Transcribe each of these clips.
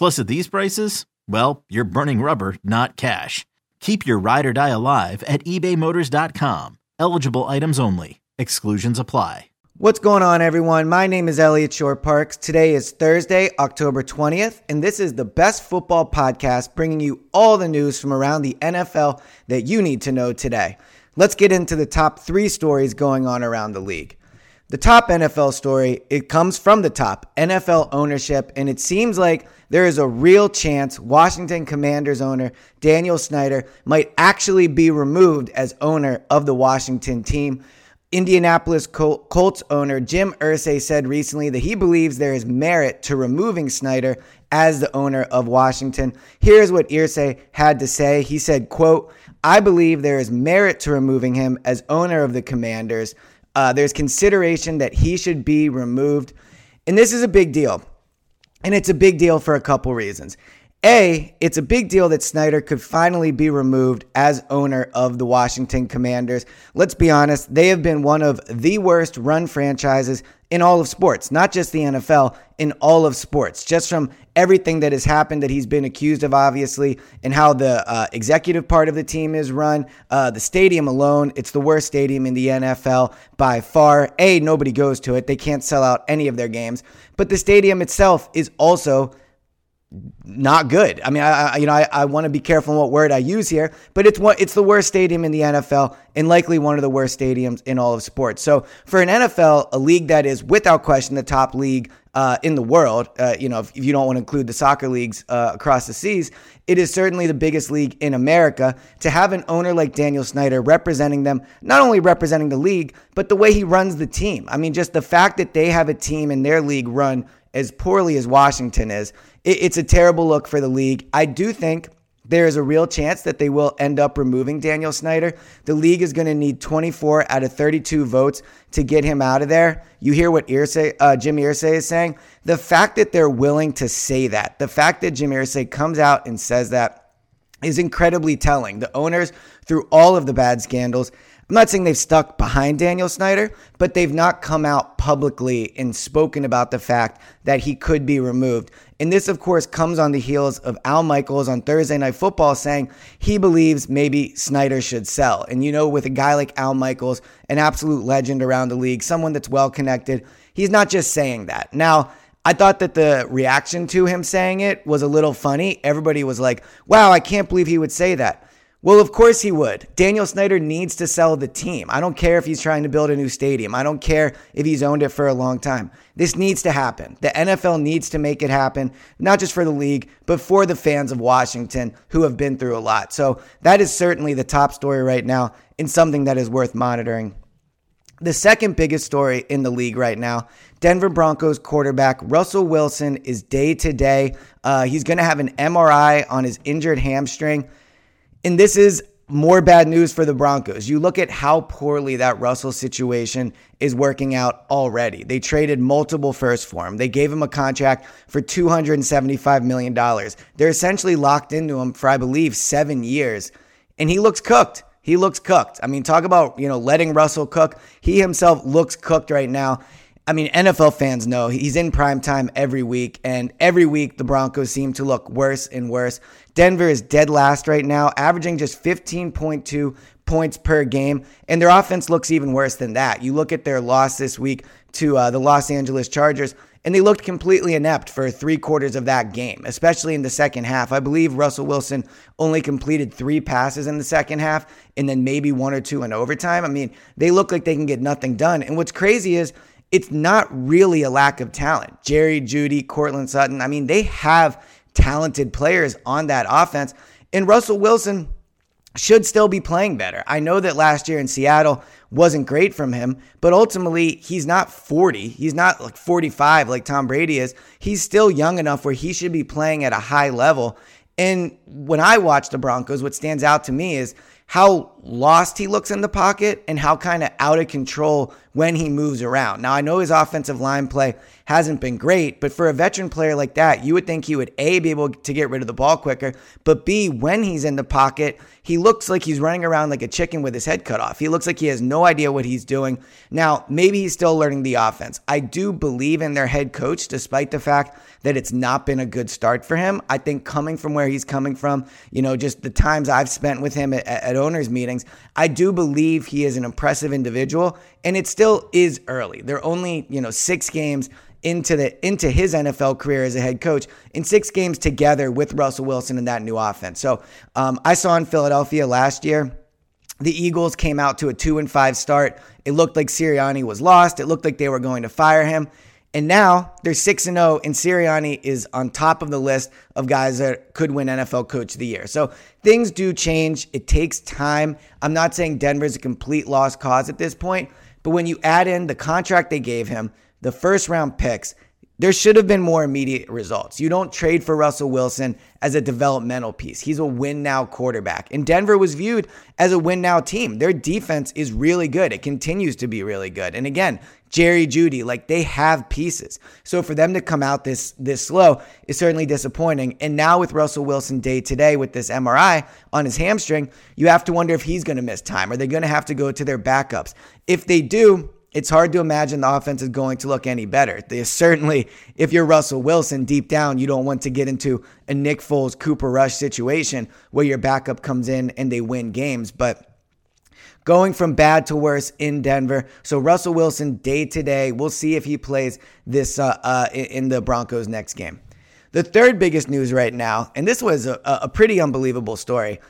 Plus, at these prices, well, you're burning rubber, not cash. Keep your ride or die alive at ebaymotors.com. Eligible items only. Exclusions apply. What's going on, everyone? My name is Eliot Shorr-Parks. Today is Thursday, October 20th, and this is the best football podcast bringing you all the news from around the NFL that you need to know today. Let's get into the top three stories going on around the league. The top NFL story, it comes from the top NFL ownership, and it seems like there is a real chance Washington Commanders owner Daniel Snyder might actually be removed as owner of the Washington team. Indianapolis Col- Colts owner Jim Irsay said recently that he believes there is merit to removing Snyder as the owner of Washington. Here's what Irsay had to say. He said, quote, I believe there is merit to removing him as owner of the Commanders. Uh, there's consideration that he should be removed. And this is a big deal. And it's a big deal for a couple reasons. A, it's a big deal that Snyder could finally be removed as owner of the Washington Commanders. Let's be honest, they have been one of the worst run franchises in all of sports, not just the NFL, in all of sports. Just from everything that has happened that he's been accused of, obviously, and how the uh, executive part of the team is run. Uh, the stadium alone, it's the worst stadium in the NFL by far. A, nobody goes to it, they can't sell out any of their games. But the stadium itself is also not good. I mean, I, I you know I, I want to be careful what word I use here, but it's what it's the worst stadium in the NFL and likely one of the worst stadiums in all of sports. So for an NFL, a league that is without question the top league uh, in the world, uh, you know, if, if, you don't want to include the soccer leagues uh, across the seas, it is certainly the biggest league in America. To have an owner like Daniel Snyder representing them, not only representing the league, but the way he runs the team. I mean, just the fact that they have a team in their league run as poorly as Washington is it's a terrible look for the league. I do think there is a real chance that they will end up removing Daniel Snyder. The league is going to need 24 out of 32 votes to get him out of there. You hear what Irsay, uh, Jim Irsay is saying? The fact that they're willing to say that, the fact that Jim Irsay comes out and says that is incredibly telling. The owners, through all of the bad scandals, I'm not saying they've stuck behind Daniel Snyder, but they've not come out publicly and spoken about the fact that he could be removed. And this, of course, comes on the heels of Al Michaels on Thursday Night Football saying he believes maybe Snyder should sell. And you know, with a guy like Al Michaels, an absolute legend around the league, someone that's well connected, he's not just saying that. Now, I thought that the reaction to him saying it was a little funny. Everybody was like, wow, I can't believe he would say that. Well, of course he would. Daniel Snyder needs to sell the team. I don't care if he's trying to build a new stadium. I don't care if he's owned it for a long time. This needs to happen. The NFL needs to make it happen, not just for the league, but for the fans of Washington who have been through a lot. So that is certainly the top story right now and something that is worth monitoring. The second biggest story in the league right now Denver Broncos quarterback Russell Wilson is day to day. Uh, he's going to have an MRI on his injured hamstring. And this is more bad news for the Broncos. You look at how poorly that Russell situation is working out already. They traded multiple firsts for him. They gave him a contract for $275 million. They're essentially locked into him for, I believe, seven years. And he looks cooked. He looks cooked. I mean, talk about, you know, letting Russell cook. He himself looks cooked right now. I mean, NFL fans know he's in prime time every week, and every week the Broncos seem to look worse and worse. Denver is dead last right now, averaging just 15.2 points per game, and their offense looks even worse than that. You look at their loss this week to uh, the Los Angeles Chargers, and they looked completely inept for three quarters of that game, especially in the second half. I believe Russell Wilson only completed three passes in the second half, and then maybe one or two in overtime. I mean, they look like they can get nothing done. And what's crazy is, it's not really a lack of talent. Jerry Jeudy, Courtland Sutton, I mean, they have talented players on that offense. And Russell Wilson should still be playing better. I know that last year in Seattle wasn't great from him, but ultimately he's not 40. He's not like 45 like Tom Brady is. He's still young enough where he should be playing at a high level. And when I watch the Broncos, what stands out to me is how lost he looks in the pocket and how kind of out of control when he moves around. Now, I know his offensive line play hasn't been great, but for a veteran player like that, you would think he would A, be able to get rid of the ball quicker, but B, when he's in the pocket, he looks like he's running around like a chicken with his head cut off. He looks like he has no idea what he's doing. Now, maybe he's still learning the offense. I do believe in their head coach, despite the fact that it's not been a good start for him. I think coming from where he's coming from, you know, just the times I've spent with him at, at owners' meetings, I do believe he is an impressive individual, and it still is early. They're only, you know, six games into the into his NFL career as a head coach in six games together with Russell Wilson and that new offense. So um, I saw in Philadelphia last year. The Eagles came out to a two and five start. It looked like Sirianni was lost. It looked like they were going to fire him. And now they're 6 and 0 and Sirianni is on top of the list of guys that could win NFL coach of the year. So things do change. It takes time. I'm not saying Denver's a complete lost cause at this point, but when you add in the contract they gave him, the first round picks, there should have been more immediate results. You don't trade for Russell Wilson as a developmental piece. He's a win now quarterback. And Denver was viewed as a win now team. Their defense is really good. It continues to be really good. And again, Jerry Jeudy, like they have pieces. So for them to come out this this slow is certainly disappointing. And now with Russell Wilson day today with this MRI on his hamstring, you have to wonder if he's going to miss time. Are they going to have to go to their backups? If they do, it's hard to imagine the offense is going to look any better. They certainly, if you're Russell Wilson, deep down, you don't want to get into a Nick Foles, Cooper Rush situation where your backup comes in and they win games. But going from bad to worse in Denver. So Russell Wilson, day to day, we'll see if he plays this uh, uh, in the Broncos next game. The third biggest news right now, and this was a, a pretty unbelievable story.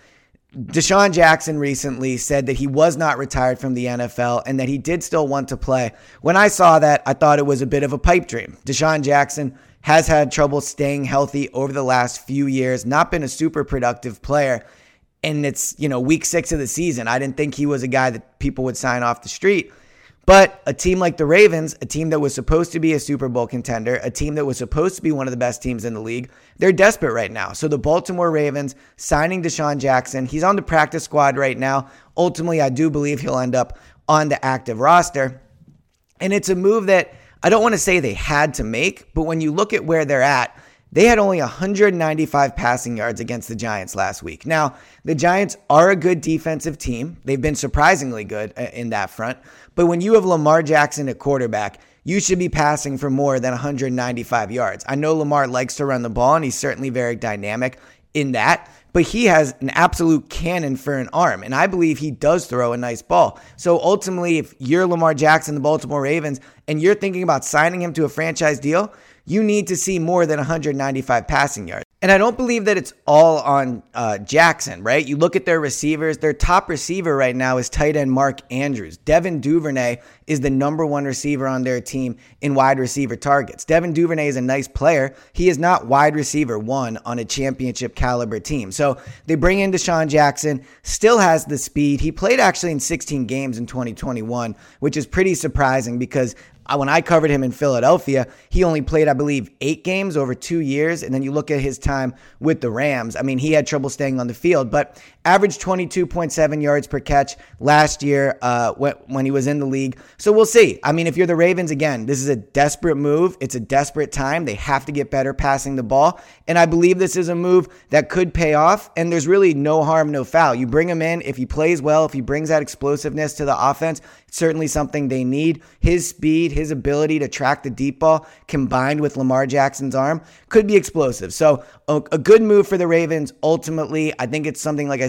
DeSean Jackson recently said that he was not retired from the NFL and that he did still want to play. When I saw that, I thought it was a bit of a pipe dream. DeSean Jackson has had trouble staying healthy over the last few years, not been a super productive player. And it's, you know, week six of the season. I didn't think he was a guy that people would sign off the street. But a team like the Ravens, a team that was supposed to be a Super Bowl contender, a team that was supposed to be one of the best teams in the league, they're desperate right now. So the Baltimore Ravens signing DeSean Jackson, he's on the practice squad right now. Ultimately, I do believe he'll end up on the active roster. And it's a move that I don't want to say they had to make, but when you look at where they're at, they had only 195 passing yards against the Giants last week. Now, the Giants are a good defensive team. They've been surprisingly good uh, in that front. But when you have Lamar Jackson at quarterback, you should be passing for more than 195 yards. I know Lamar likes to run the ball, and he's certainly very dynamic in that, but he has an absolute cannon for an arm, and I believe he does throw a nice ball. So ultimately, if you're Lamar Jackson, the Baltimore Ravens, and you're thinking about signing him to a franchise deal, you need to see more than 195 passing yards. And I don't believe that it's all on uh, Jackson, right? You look at their receivers, their top receiver right now is tight end Mark Andrews. Devin Duvernay is the number one receiver on their team in wide receiver targets. Devin Duvernay is a nice player. He is not wide receiver one on a championship caliber team. So they bring in DeSean Jackson, still has the speed. He played actually in 16 games in 2021, which is pretty surprising because when I covered him in Philadelphia, he only played, I believe, eight games over two years. And then you look at his time with the Rams. I mean, he had trouble staying on the field, but averaged 22.7 yards per catch last year uh, when he was in the league. So we'll see. I mean, if you're the Ravens, again, this is a desperate move. It's a desperate time. They have to get better passing the ball. And I believe this is a move that could pay off. And there's really no harm, no foul. You bring him in. If he plays well, if he brings that explosiveness to the offense, it's certainly something they need. His speed, his ability to track the deep ball combined with Lamar Jackson's arm could be explosive. So a, a good move for the Ravens. Ultimately, I think it's something, like I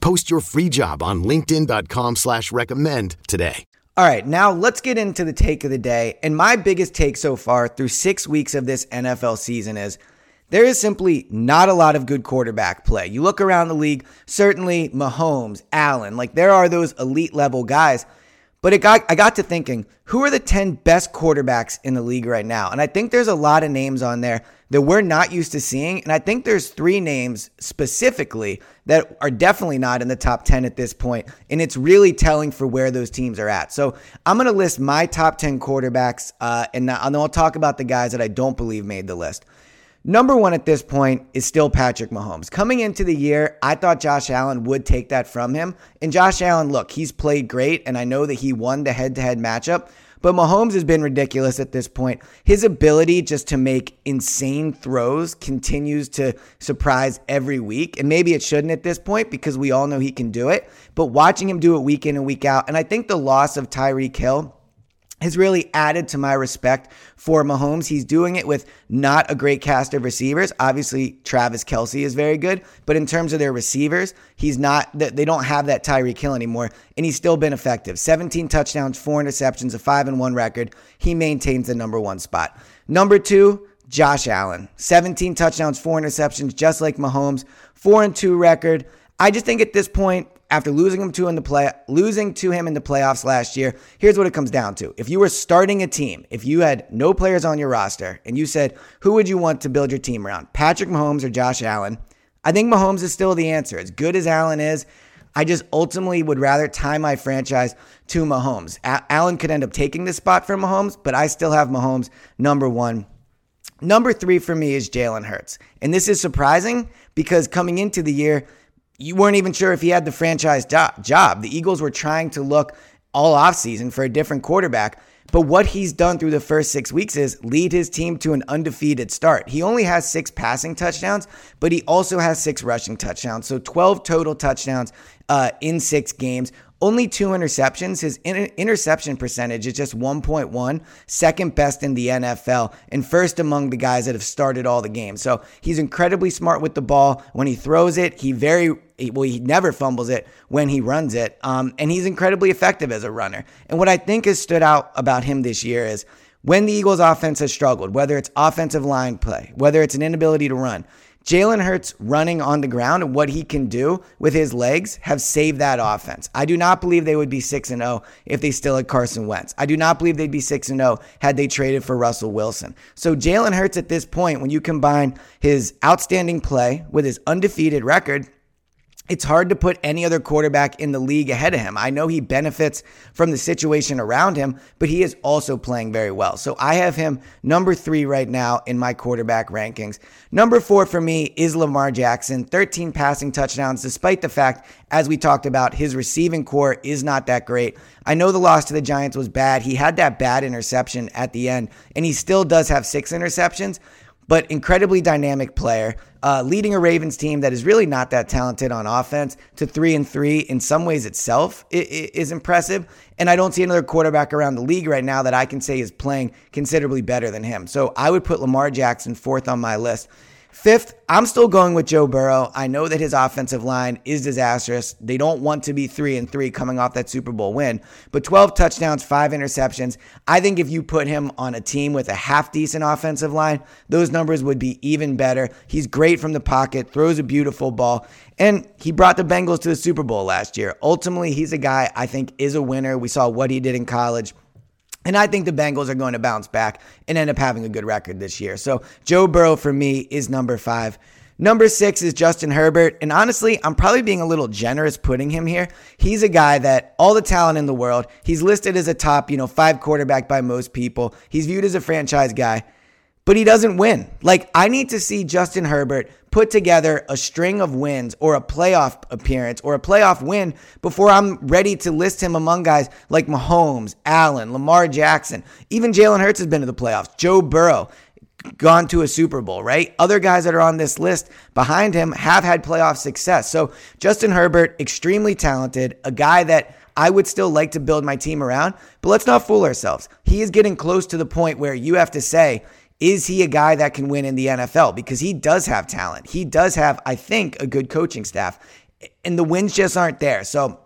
Post your free job on LinkedIn.com slash recommend today. All right, now let's get into the take of the day. And my biggest take so far through six weeks of this NFL season is there is simply not a lot of good quarterback play. You look around the league, certainly Mahomes, Allen, like there are those elite level guys. But it got I got to thinking, who are the 10 best quarterbacks in the league right now? And I think there's a lot of names on there that we're not used to seeing. And I think there's three names specifically that are definitely not in the top 10 at this point. And it's really telling for where those teams are at. So I'm going to list my top 10 quarterbacks, uh, and then I'll talk about the guys that I don't believe made the list. Number one at this point is still Patrick Mahomes. Coming into the year, I thought Josh Allen would take that from him. And Josh Allen, look, he's played great, and I know that he won the head to head matchup. But Mahomes has been ridiculous at this point. His ability just to make insane throws continues to surprise every week. And maybe it shouldn't at this point because we all know he can do it. But watching him do it week in and week out, and I think the loss of Tyreek Hill has really added to my respect for Mahomes. He's doing it with not a great cast of receivers. Obviously, Travis Kelce is very good, but in terms of their receivers, he's not, they don't have that Tyreek Hill anymore, and he's still been effective. 17 touchdowns, four interceptions, a 5 and 1 record. He maintains the number one spot. Number two, Josh Allen. 17 touchdowns, four interceptions, just like Mahomes, 4 and 2 record. I just think at this point, after losing him to in the play losing to him in the playoffs last year, here's what it comes down to. If you were starting a team, if you had no players on your roster and you said, "Who would you want to build your team around? Patrick Mahomes or Josh Allen?" I think Mahomes is still the answer. As good as Allen is, I just ultimately would rather tie my franchise to Mahomes. A- Allen could end up taking the spot for Mahomes, but I still have Mahomes number 1. Number 3 for me is Jalen Hurts. And this is surprising because coming into the year, you weren't even sure if he had the franchise job. The Eagles were trying to look all offseason for a different quarterback. But what he's done through the first six weeks is lead his team to an undefeated start. He only has six passing touchdowns, but he also has six rushing touchdowns. So 12 total touchdowns uh, in six games. Only two interceptions. His inter- interception percentage is just 1.1, second best in the NFL, and first among the guys that have started all the games. So he's incredibly smart with the ball. When he throws it, he very well, he never fumbles it when he runs it. Um, and he's incredibly effective as a runner. And what I think has stood out about him this year is when the Eagles offense has struggled, whether it's offensive line play, whether it's an inability to run, Jalen Hurts running on the ground and what he can do with his legs have saved that offense. I do not believe they would be 6 and 0 if they still had Carson Wentz. I do not believe they'd be 6 and 0 had they traded for Russell Wilson. So Jalen Hurts at this point when you combine his outstanding play with his undefeated record, it's hard to put any other quarterback in the league ahead of him. I know he benefits from the situation around him, but he is also playing very well. So I have him number three right now in my quarterback rankings. Number four for me is Lamar Jackson, 13 passing touchdowns, despite the fact, as we talked about, his receiving corps is not that great. I know the loss to the Giants was bad. He had that bad interception at the end, and he still does have six interceptions but incredibly dynamic player, uh, leading a Ravens team that is really not that talented on offense to three and three in some ways itself is impressive. And I don't see another quarterback around the league right now that I can say is playing considerably better than him. So I would put Lamar Jackson fourth on my list. Fifth, I'm still going with Joe Burrow. I know that his offensive line is disastrous. They don't want to be three and three coming off that Super Bowl win, but 12 touchdowns, five interceptions. I think if you put him on a team with a half decent offensive line, those numbers would be even better. He's great from the pocket, throws a beautiful ball, and he brought the Bengals to the Super Bowl last year. Ultimately, he's a guy I think is a winner. We saw what he did in college. And I think the Bengals are going to bounce back and end up having a good record this year. So Joe Burrow for me is number five. Number six is Justin Herbert. And honestly, I'm probably being a little generous putting him here. He's a guy that all the talent in the world, he's listed as a top, you know, five quarterback by most people. He's viewed as a franchise guy but he doesn't win. Like, I need to see Justin Herbert put together a string of wins or a playoff appearance or a playoff win before I'm ready to list him among guys like Mahomes, Allen, Lamar Jackson. Even Jalen Hurts has been to the playoffs. Joe Burrow gone to a Super Bowl, right? Other guys that are on this list behind him have had playoff success. So, Justin Herbert, extremely talented, a guy that I would still like to build my team around, but let's not fool ourselves. He is getting close to the point where you have to say, is he a guy that can win in the NFL? Because he does have talent. He does have, I think, a good coaching staff. And the wins just aren't there. So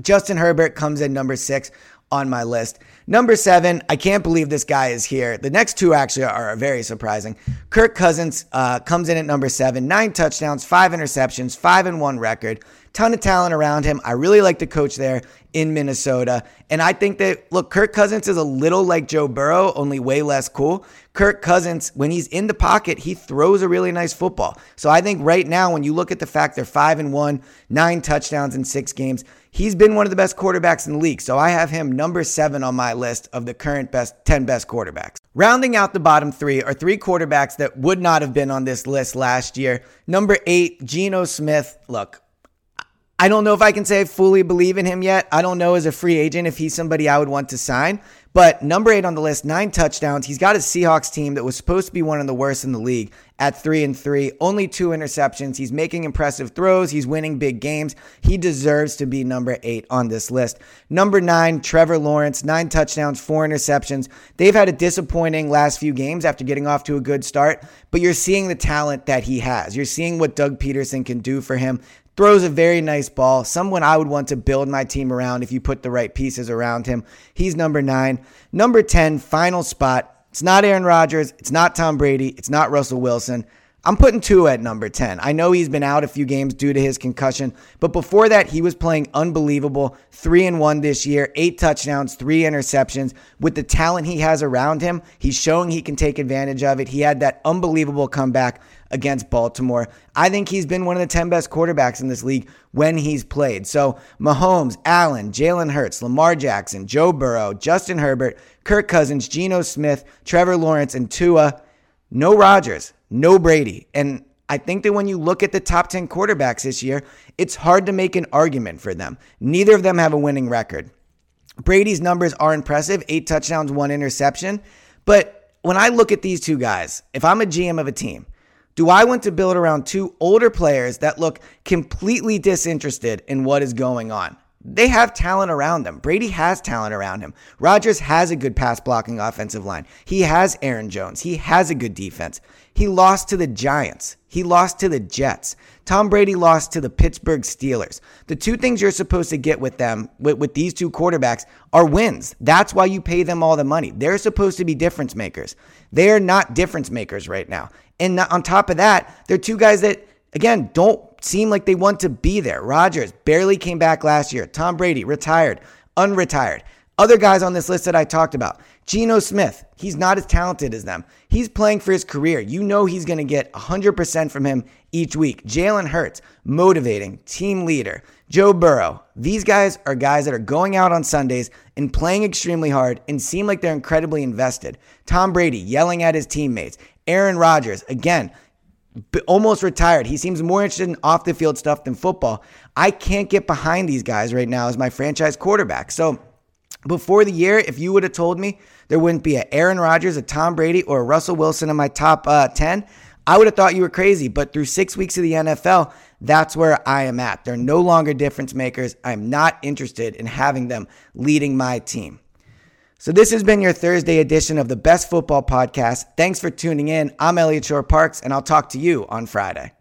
Justin Herbert comes in number six on my list. Number seven, I can't believe this guy is here. The next two actually are very surprising. Kirk Cousins uh, comes in at number seven, nine touchdowns, five interceptions, five and one record. Ton of talent around him. I really like the coach there in Minnesota. And I think that, look, Kirk Cousins is a little like Joe Burrow, only way less cool. Kirk Cousins, when he's in the pocket, he throws a really nice football. So I think right now, when you look at the fact they're five and one, nine touchdowns in six games, he's been one of the best quarterbacks in the league. So I have him number seven on my list of the current best 10 best quarterbacks. Rounding out the bottom three are three quarterbacks that would not have been on this list last year. Number eight, Geno Smith. Look, I don't know if I can say I fully believe in him yet. I don't know as a free agent if he's somebody I would want to sign. But number eight on the list, nine touchdowns. He's got a Seahawks team that was supposed to be one of the worst in the league at three and three. Only two interceptions. He's making impressive throws. He's winning big games. He deserves to be number eight on this list. Number nine, Trevor Lawrence, nine touchdowns, four interceptions. They've had a disappointing last few games after getting off to a good start, but you're seeing the talent that he has. You're seeing what Doug Pederson can do for him throws a very nice ball, someone I would want to build my team around if you put the right pieces around him. He's number nine. Number 10, final spot. It's not Aaron Rodgers. It's not Tom Brady. It's not Russell Wilson. I'm putting Tua at number 10. I know he's been out a few games due to his concussion, but before that, he was playing unbelievable. Three and one this year, eight touchdowns, three interceptions. With the talent he has around him, he's showing he can take advantage of it. He had that unbelievable comeback against Baltimore. I think he's been one of the 10 best quarterbacks in this league when he's played. So Mahomes, Allen, Jalen Hurts, Lamar Jackson, Joe Burrow, Justin Herbert, Kirk Cousins, Geno Smith, Trevor Lawrence, and Tua. No Rodgers no Brady. And I think that when you look at the top 10 quarterbacks this year, it's hard to make an argument for them. Neither of them have a winning record. Brady's numbers are impressive eight touchdowns, one interception. But when I look at these two guys, if I'm a GM of a team, do I want to build around two older players that look completely disinterested in what is going on? They have talent around them. Brady has talent around him. Rodgers has a good pass blocking offensive line. He has Aaron Jones. He has a good defense. He lost to the Giants. He lost to the Jets. Tom Brady lost to the Pittsburgh Steelers. The two things you're supposed to get with them, with, with these two quarterbacks, are wins. That's why you pay them all the money. They're supposed to be difference makers. They are not difference makers right now. And on top of that, they're two guys that, again, don't seem like they want to be there. Rodgers barely came back last year. Tom Brady retired, unretired. Other guys on this list that I talked about. Geno Smith, he's not as talented as them. He's playing for his career. You know he's going to get 100% from him each week. Jalen Hurts, motivating, team leader. Joe Burrow, these guys are guys that are going out on Sundays and playing extremely hard and seem like they're incredibly invested. Tom Brady yelling at his teammates. Aaron Rodgers, again, almost retired. He seems more interested in off the field stuff than football. I can't get behind these guys right now as my franchise quarterback. So before the year, if you would have told me there wouldn't be a Aaron Rodgers, a Tom Brady, or a Russell Wilson in my top uh, 10, I would have thought you were crazy. But through six weeks of the NFL, that's where I am at. They're no longer difference makers. I'm not interested in having them leading my team. So, this has been your Thursday edition of the Best Football Podcast. Thanks for tuning in. I'm Eliot Shorr-Parks, and I'll talk to you on Friday.